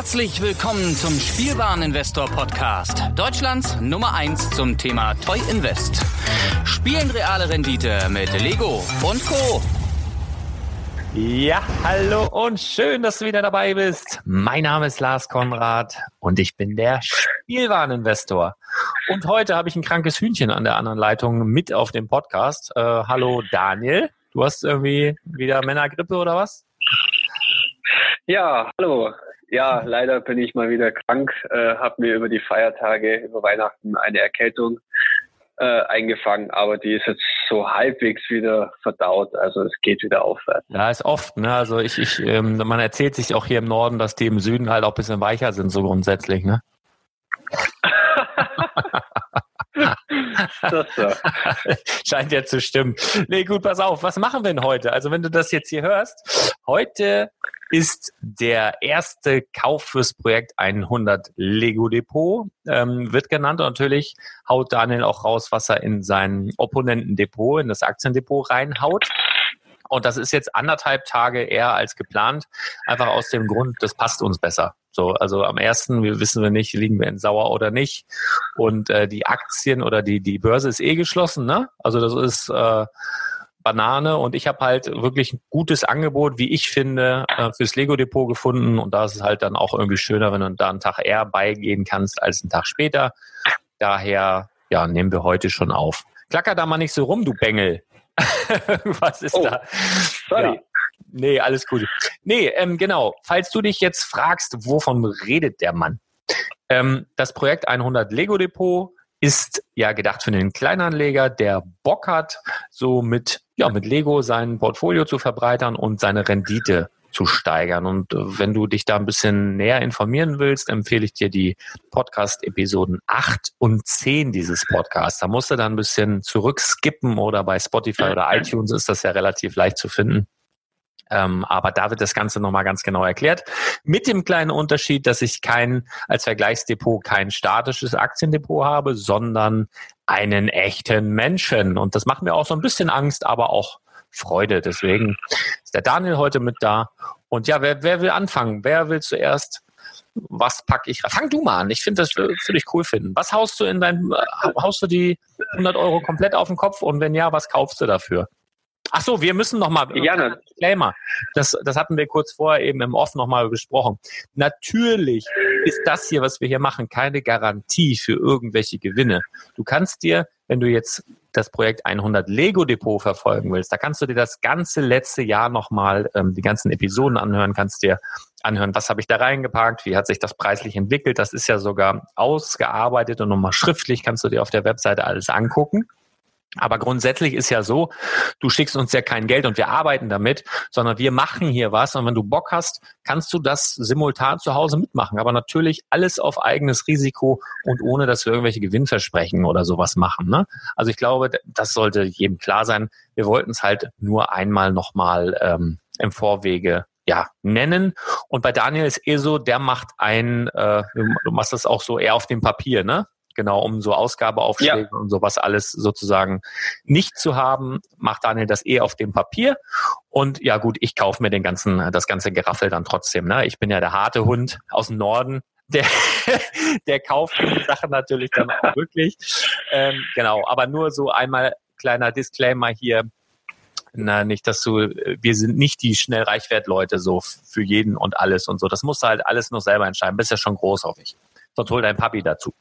Herzlich willkommen zum Spielwareninvestor Podcast. Deutschlands Nummer 1 zum Thema Toy Invest. Spielen reale Rendite mit Lego und Co. Ja, hallo und schön, dass du wieder dabei bist. Mein Name ist Lars Konrad und ich bin der Spielwareninvestor. Und heute habe ich ein krankes Hühnchen an der anderen Leitung mit auf dem Podcast. Äh, hallo Daniel, du hast irgendwie wieder Männergrippe oder was? Ja, hallo. Ja, leider bin ich mal wieder krank, äh, habe mir über die Feiertage, über Weihnachten eine Erkältung äh, eingefangen, aber die ist jetzt so halbwegs wieder verdaut, also es geht wieder aufwärts. Ja, ist oft, ne? Also ich, ich ähm, man erzählt sich auch hier im Norden, dass die im Süden halt auch ein bisschen weicher sind, so grundsätzlich, ne? Scheint ja zu stimmen. Nee, gut, pass auf, was machen wir denn heute? Also wenn du das jetzt hier hörst, heute ist der erste Kauf fürs Projekt 100 Lego Depot, ähm, wird genannt. Und natürlich haut Daniel auch raus, was er in sein Opponentendepot, in das Aktiendepot reinhaut. Und das ist jetzt anderthalb Tage eher als geplant, einfach aus dem Grund, das passt uns besser. So, also am ersten, wir wissen wir nicht, liegen wir in Sauer oder nicht. Und äh, die Aktien oder die die Börse ist eh geschlossen, ne? Also das ist äh, Banane und ich habe halt wirklich ein gutes Angebot, wie ich finde, äh, fürs Lego Depot gefunden und da ist es halt dann auch irgendwie schöner, wenn du da einen Tag eher beigehen kannst als einen Tag später. Daher, ja, nehmen wir heute schon auf. Klacker da mal nicht so rum, du Bengel. Was ist oh, da? Sorry. Ja. Nee, alles gut. Nee, ähm, genau. Falls du dich jetzt fragst, wovon redet der Mann? Ähm, das Projekt 100 Lego Depot ist ja gedacht für den Kleinanleger, der Bock hat, so mit, ja, mit Lego sein Portfolio zu verbreitern und seine Rendite zu steigern. Und äh, wenn du dich da ein bisschen näher informieren willst, empfehle ich dir die Podcast-Episoden 8 und 10 dieses Podcasts. Da musst du dann ein bisschen zurückskippen oder bei Spotify oder iTunes ist das ja relativ leicht zu finden. Ähm, aber da wird das Ganze nochmal ganz genau erklärt. Mit dem kleinen Unterschied, dass ich kein, als Vergleichsdepot kein statisches Aktiendepot habe, sondern einen echten Menschen. Und das macht mir auch so ein bisschen Angst, aber auch Freude. Deswegen ist der Daniel heute mit da. Und ja, wer, wer will anfangen? Wer will zuerst? Was packe ich? Fang du mal an. Ich finde das würde ich cool finden. Was haust du in dein, haust du die 100 Euro komplett auf den Kopf? Und wenn ja, was kaufst du dafür? Ach so, wir müssen noch mal Gerne. Disclaimer. Das, das hatten wir kurz vorher eben im Off noch mal besprochen. Natürlich ist das hier, was wir hier machen, keine Garantie für irgendwelche Gewinne. Du kannst dir, wenn du jetzt das Projekt 100 Lego Depot verfolgen willst, da kannst du dir das ganze letzte Jahr noch mal ähm, die ganzen Episoden anhören, kannst dir anhören, was habe ich da reingepackt, wie hat sich das preislich entwickelt. Das ist ja sogar ausgearbeitet und nochmal schriftlich kannst du dir auf der Webseite alles angucken. Aber grundsätzlich ist ja so, du schickst uns ja kein Geld und wir arbeiten damit, sondern wir machen hier was. Und wenn du Bock hast, kannst du das simultan zu Hause mitmachen. Aber natürlich alles auf eigenes Risiko und ohne, dass wir irgendwelche Gewinnversprechen oder sowas machen. Ne? Also ich glaube, das sollte jedem klar sein. Wir wollten es halt nur einmal nochmal ähm, im Vorwege ja, nennen. Und bei Daniel ist eh so, der macht ein, äh, du machst das auch so eher auf dem Papier, ne? Genau, um so Ausgabeaufschläge ja. und sowas alles sozusagen nicht zu haben, macht Daniel das eh auf dem Papier. Und ja gut, ich kaufe mir den ganzen, das ganze Geraffel dann trotzdem. Ne? Ich bin ja der harte Hund aus dem Norden. Der, der kauft die Sache natürlich dann auch wirklich. Ähm, genau, aber nur so einmal kleiner Disclaimer hier. Na, nicht, dass du, wir sind nicht die Schnellreichwert-Leute so für jeden und alles und so. Das musst du halt alles nur selber entscheiden. Bist ja schon groß, hoffe ich. Sonst hol dein Papi dazu.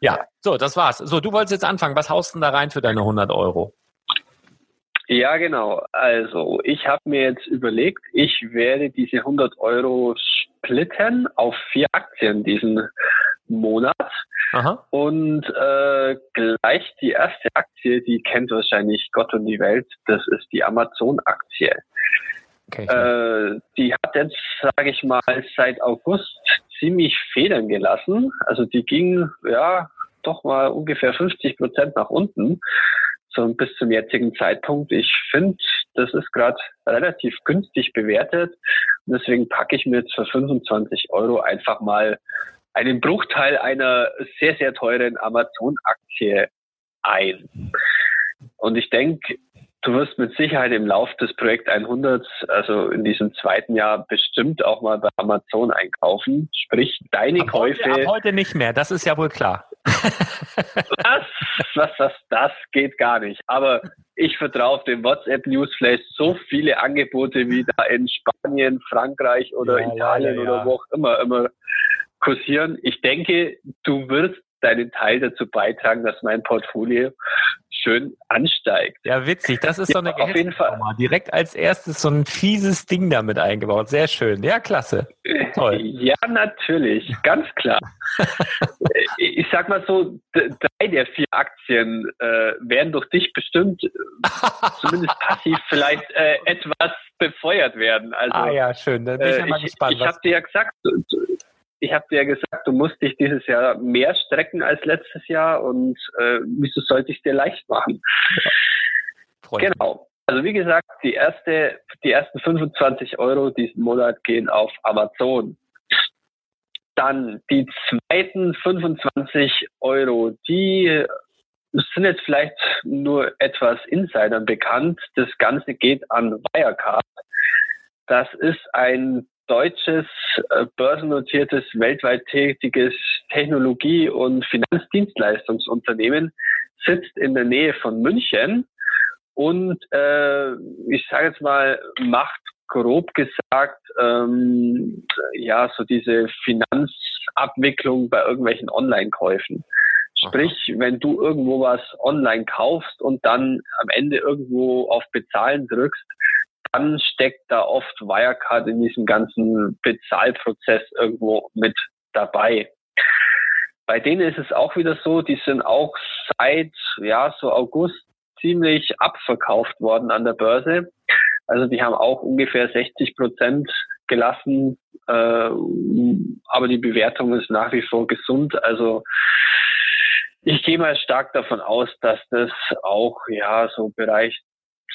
Ja, so, das war's. So, du wolltest jetzt anfangen. Was haust du denn da rein für deine 100 Euro? Ja, genau. Also, ich habe mir jetzt überlegt, ich werde diese 100 Euro splitten auf vier Aktien diesen Monat. Aha. Und äh, gleich die erste Aktie, die kennt wahrscheinlich Gott und die Welt, das ist die Amazon-Aktie. Okay, äh, die hat jetzt, sage ich mal, seit August ziemlich Federn gelassen. Also die ging ja doch mal ungefähr 50 Prozent nach unten so bis zum jetzigen Zeitpunkt. Ich finde, das ist gerade relativ günstig bewertet. Und deswegen packe ich mir jetzt für 25 Euro einfach mal einen Bruchteil einer sehr, sehr teuren Amazon-Aktie ein. Und ich denke, du wirst mit Sicherheit im Lauf des Projekt 100, also in diesem zweiten Jahr, bestimmt auch mal bei Amazon einkaufen. Sprich, deine ab Käufe. Heute, ab heute nicht mehr, das ist ja wohl klar. was, was, was, das geht gar nicht. Aber ich vertraue auf den WhatsApp Newsflash so viele Angebote wie da in Spanien, Frankreich oder ja, Italien ja, ja. oder wo auch immer immer kursieren. Ich denke, du wirst deinen Teil dazu beitragen, dass mein Portfolio schön ansteigt. Ja, witzig. Das ist ja, so eine auf jeden Fall. Direkt als erstes so ein fieses Ding damit eingebaut. Sehr schön. Ja, klasse. Toll. Ja, natürlich. Ganz klar. ich sag mal so, drei der vier Aktien äh, werden durch dich bestimmt äh, zumindest passiv vielleicht äh, etwas befeuert werden. Also, ah ja, schön. Dann bin ich ja mal äh, gespannt. Ich, ich habe dir ja gesagt, ich habe dir ja gesagt, du musst dich dieses Jahr mehr strecken als letztes Jahr und äh, wieso sollte ich dir leicht machen? Ja. Genau. Also wie gesagt, die erste, die ersten 25 Euro diesen Monat gehen auf Amazon. Dann die zweiten 25 Euro, die sind jetzt vielleicht nur etwas Insidern bekannt. Das Ganze geht an Wirecard. Das ist ein deutsches, äh, börsennotiertes, weltweit tätiges Technologie- und Finanzdienstleistungsunternehmen, sitzt in der Nähe von München und äh, ich sage jetzt mal, macht grob gesagt ähm, ja so diese Finanzabwicklung bei irgendwelchen Online-Käufen. Sprich, wenn du irgendwo was online kaufst und dann am Ende irgendwo auf Bezahlen drückst, dann steckt da oft Wirecard in diesem ganzen Bezahlprozess irgendwo mit dabei. Bei denen ist es auch wieder so, die sind auch seit ja so August ziemlich abverkauft worden an der Börse. Also die haben auch ungefähr 60 Prozent gelassen, äh, aber die Bewertung ist nach wie vor gesund. Also ich gehe mal stark davon aus, dass das auch ja so Bereich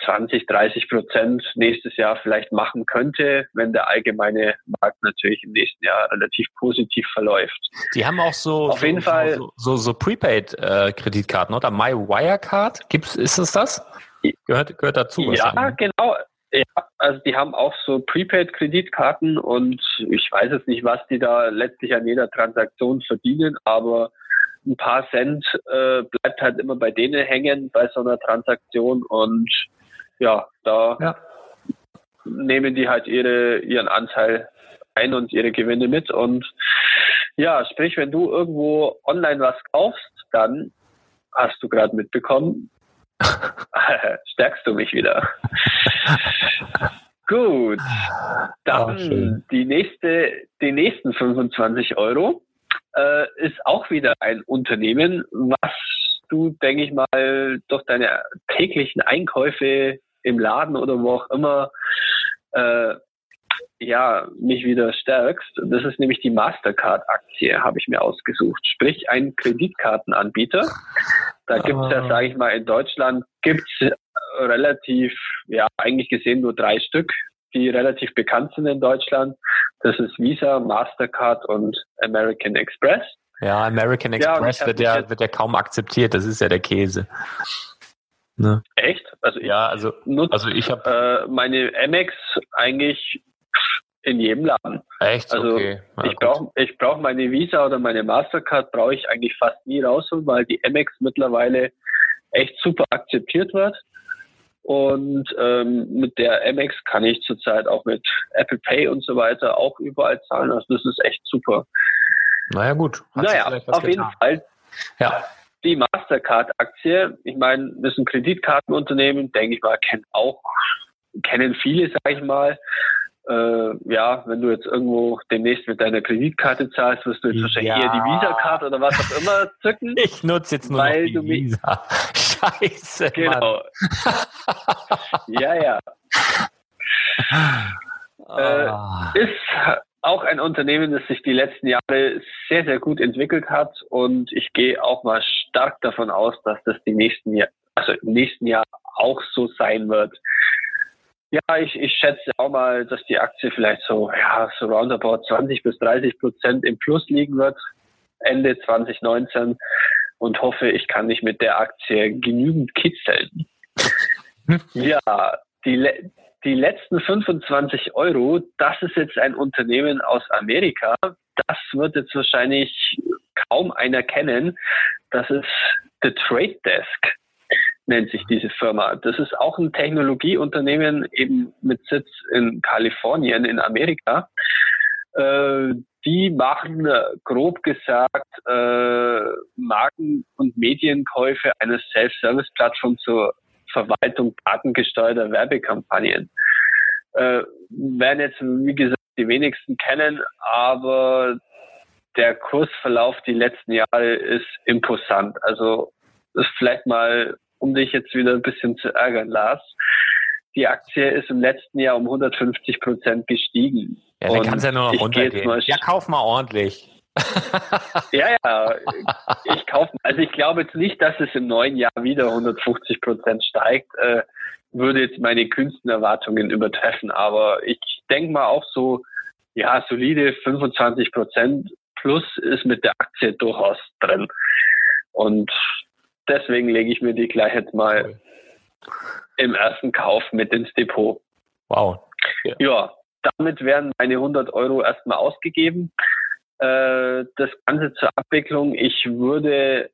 20, 30 Prozent nächstes Jahr vielleicht machen könnte, wenn der allgemeine Markt natürlich im nächsten Jahr relativ positiv verläuft. Die haben auch so auf so, jeden Fall so, so, so Prepaid-Kreditkarten, äh, oder? My Wirecard, gibt's, ist es das? Gehört, gehört dazu? Ja, genau. Ja, also die haben auch so Prepaid-Kreditkarten und ich weiß jetzt nicht, was die da letztlich an jeder Transaktion verdienen, aber ein paar Cent äh, bleibt halt immer bei denen hängen bei so einer Transaktion und ja, da ja. nehmen die halt ihre, ihren Anteil ein und ihre Gewinne mit. Und ja, sprich, wenn du irgendwo online was kaufst, dann hast du gerade mitbekommen, stärkst du mich wieder. Gut, dann oh, die nächste, die nächsten 25 Euro äh, ist auch wieder ein Unternehmen, was du, denke ich mal, durch deine täglichen Einkäufe im Laden oder wo auch immer äh, ja, mich wieder stärkst. Das ist nämlich die Mastercard-Aktie, habe ich mir ausgesucht. Sprich, ein Kreditkartenanbieter. Da gibt es ja, ah. sage ich mal, in Deutschland gibt es relativ, ja, eigentlich gesehen nur drei Stück, die relativ bekannt sind in Deutschland. Das ist Visa, Mastercard und American Express. Ja, American Express ja, wird ja, wird ja kaum akzeptiert. Das ist ja der Käse. Ne? Echt? Also ja, also, nutze, also ich habe äh, meine Amex eigentlich in jedem Laden. Echt? Also okay. Ja, ich brauche ich brauch meine Visa oder meine Mastercard brauche ich eigentlich fast nie rausholen, weil die Amex mittlerweile echt super akzeptiert wird. Und ähm, mit der Amex kann ich zurzeit auch mit Apple Pay und so weiter auch überall zahlen. Also das ist echt super. Naja gut. Hat naja, auf getan. jeden Fall. Ja die Mastercard-Aktie, ich meine, das ist ein Kreditkartenunternehmen, denke ich mal, kennen auch, kennen viele, sage ich mal. Äh, ja, wenn du jetzt irgendwo demnächst mit deiner Kreditkarte zahlst, wirst du jetzt wahrscheinlich ja. eher die Visa-Karte oder was auch immer zücken. Ich nutze jetzt nur weil noch die Visa. Scheiße. Genau. ja, ja. Ah. Äh, ist auch ein Unternehmen, das sich die letzten Jahre sehr, sehr gut entwickelt hat. Und ich gehe auch mal stark davon aus, dass das die nächsten Jahr, also im nächsten Jahr auch so sein wird. Ja, ich, ich schätze auch mal, dass die Aktie vielleicht so, ja, so roundabout 20 bis 30 Prozent im Plus liegen wird, Ende 2019 und hoffe, ich kann mich mit der Aktie genügend kitzeln. Ja, die, die letzten 25 Euro, das ist jetzt ein Unternehmen aus Amerika. Das wird jetzt wahrscheinlich kaum einer kennen. Das ist The Trade Desk, nennt sich diese Firma. Das ist auch ein Technologieunternehmen eben mit Sitz in Kalifornien in Amerika. Äh, die machen grob gesagt äh, Marken- und Medienkäufe eines Self-Service-Plattform zur Verwaltung datengesteuerter Werbekampagnen. Äh, werden jetzt, wie gesagt, die wenigsten kennen, aber der Kursverlauf die letzten Jahre ist imposant. Also ist vielleicht mal, um dich jetzt wieder ein bisschen zu ärgern, Lars. Die Aktie ist im letzten Jahr um 150 Prozent gestiegen. Ja, dann kann es ja nur noch runtergehen. Ja, kauf mal ordentlich. Ja, ja, ich kaufe, also ich glaube jetzt nicht, dass es im neuen Jahr wieder 150 Prozent steigt, äh, würde jetzt meine kühnsten Erwartungen übertreffen, aber ich denke mal auch so, ja, solide 25 Prozent plus ist mit der Aktie durchaus drin. Und deswegen lege ich mir die gleich jetzt mal im ersten Kauf mit ins Depot. Wow. Ja, ja damit werden meine 100 Euro erstmal ausgegeben. Äh, das Ganze zur Abwicklung. Ich würde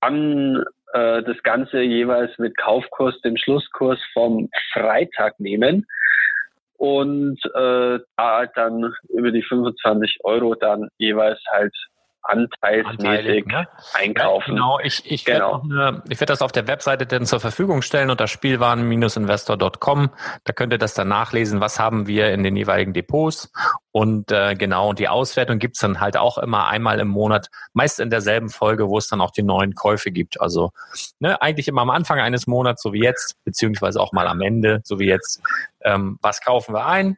dann äh, das Ganze jeweils mit Kaufkurs, dem Schlusskurs vom Freitag nehmen und äh, da dann über die 25 Euro dann jeweils halt anteilsmäßig ne? einkaufen. Ja, genau, ich, ich genau. werde werd das auf der Webseite dann zur Verfügung stellen unter spielwaren-investor.com. Da könnt ihr das dann nachlesen, was haben wir in den jeweiligen Depots. Und äh, genau, und die Auswertung gibt's dann halt auch immer einmal im Monat, meist in derselben Folge, wo es dann auch die neuen Käufe gibt. Also ne, eigentlich immer am Anfang eines Monats, so wie jetzt, beziehungsweise auch mal am Ende, so wie jetzt. Ähm, was kaufen wir ein?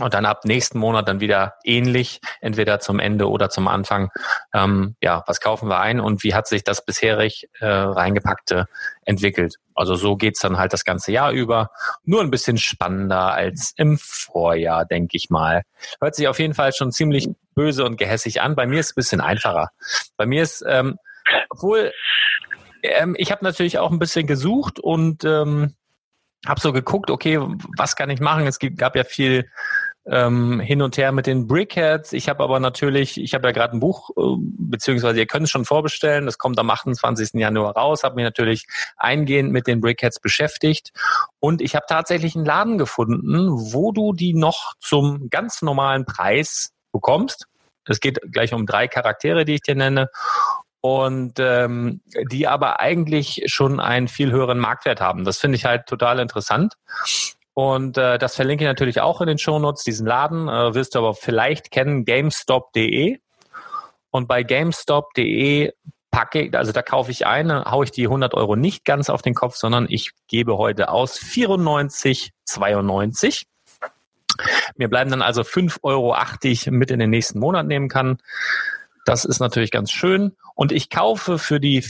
Und dann ab nächsten Monat dann wieder ähnlich, entweder zum Ende oder zum Anfang. Ähm, ja, was kaufen wir ein und wie hat sich das bisherig äh, reingepackte entwickelt? Also so geht's dann halt das ganze Jahr über. Nur ein bisschen spannender als im Vorjahr, denke ich mal. Hört sich auf jeden Fall schon ziemlich böse und gehässig an. Bei mir ist es ein bisschen einfacher. Bei mir ist, ähm, obwohl ähm, ich habe natürlich auch ein bisschen gesucht und ähm, habe so geguckt, okay, was kann ich machen? Es gab ja viel ähm, hin und her mit den Brickheads. Ich habe aber natürlich, ich habe ja gerade ein Buch, äh, beziehungsweise ihr könnt es schon vorbestellen, das kommt am 28. Januar raus, habe mich natürlich eingehend mit den Brickheads beschäftigt und ich habe tatsächlich einen Laden gefunden, wo du die noch zum ganz normalen Preis bekommst. Es geht gleich um drei Charaktere, die ich dir nenne und ähm, die aber eigentlich schon einen viel höheren Marktwert haben. Das finde ich halt total interessant. Und äh, das verlinke ich natürlich auch in den Shownotes, diesen Laden. Äh, wirst du aber vielleicht kennen, gamestop.de. Und bei gamestop.de packe ich, also da kaufe ich ein, haue ich die 100 Euro nicht ganz auf den Kopf, sondern ich gebe heute aus 94,92. Mir bleiben dann also 5,80 Euro mit in den nächsten Monat nehmen kann. Das ist natürlich ganz schön. Und ich kaufe für die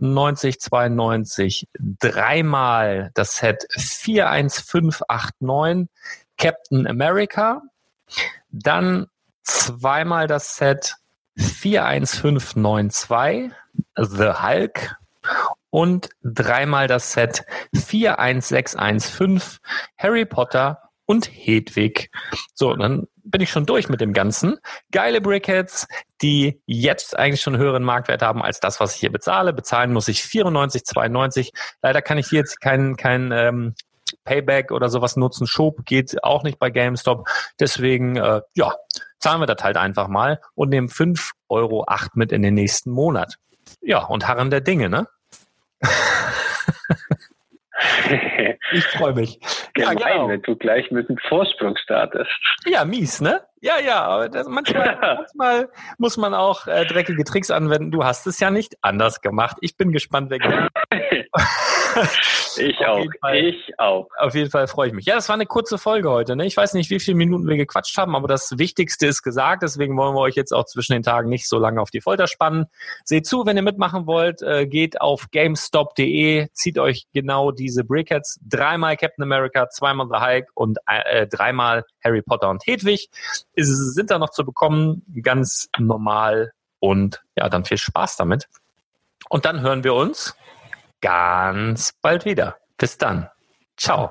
94,92 dreimal das Set 41589 Captain America, dann zweimal das Set 41592 The Hulk und dreimal das Set 41615 Harry Potter und Hedwig. So, dann bin ich schon durch mit dem Ganzen. Geile Brickheads, die jetzt eigentlich schon höheren Marktwert haben als das, was ich hier bezahle. Bezahlen muss ich 94,92. Leider kann ich hier jetzt kein, kein ähm, Payback oder sowas nutzen. Schub geht auch nicht bei GameStop. Deswegen, äh, ja, zahlen wir das halt einfach mal und nehmen 5,08 Euro mit in den nächsten Monat. Ja, und harren der Dinge, ne? ich freue mich. Gemein, ja, genau. wenn du gleich mit einem Vorsprung startest. Ja, mies, ne? Ja, ja, aber das, manchmal, manchmal muss man auch äh, dreckige Tricks anwenden. Du hast es ja nicht anders gemacht. Ich bin gespannt, wer ich auch. Fall, ich auch. Auf jeden Fall freue ich mich. Ja, das war eine kurze Folge heute. Ne? Ich weiß nicht, wie viele Minuten wir gequatscht haben, aber das Wichtigste ist gesagt. Deswegen wollen wir euch jetzt auch zwischen den Tagen nicht so lange auf die Folter spannen. Seht zu, wenn ihr mitmachen wollt. Äh, geht auf gamestop.de, zieht euch genau diese Brickheads. Dreimal Captain America, zweimal The Hulk und äh, dreimal Harry Potter und Hedwig sind da noch zu bekommen, ganz normal. Und ja, dann viel Spaß damit. Und dann hören wir uns ganz bald wieder. Bis dann. Ciao.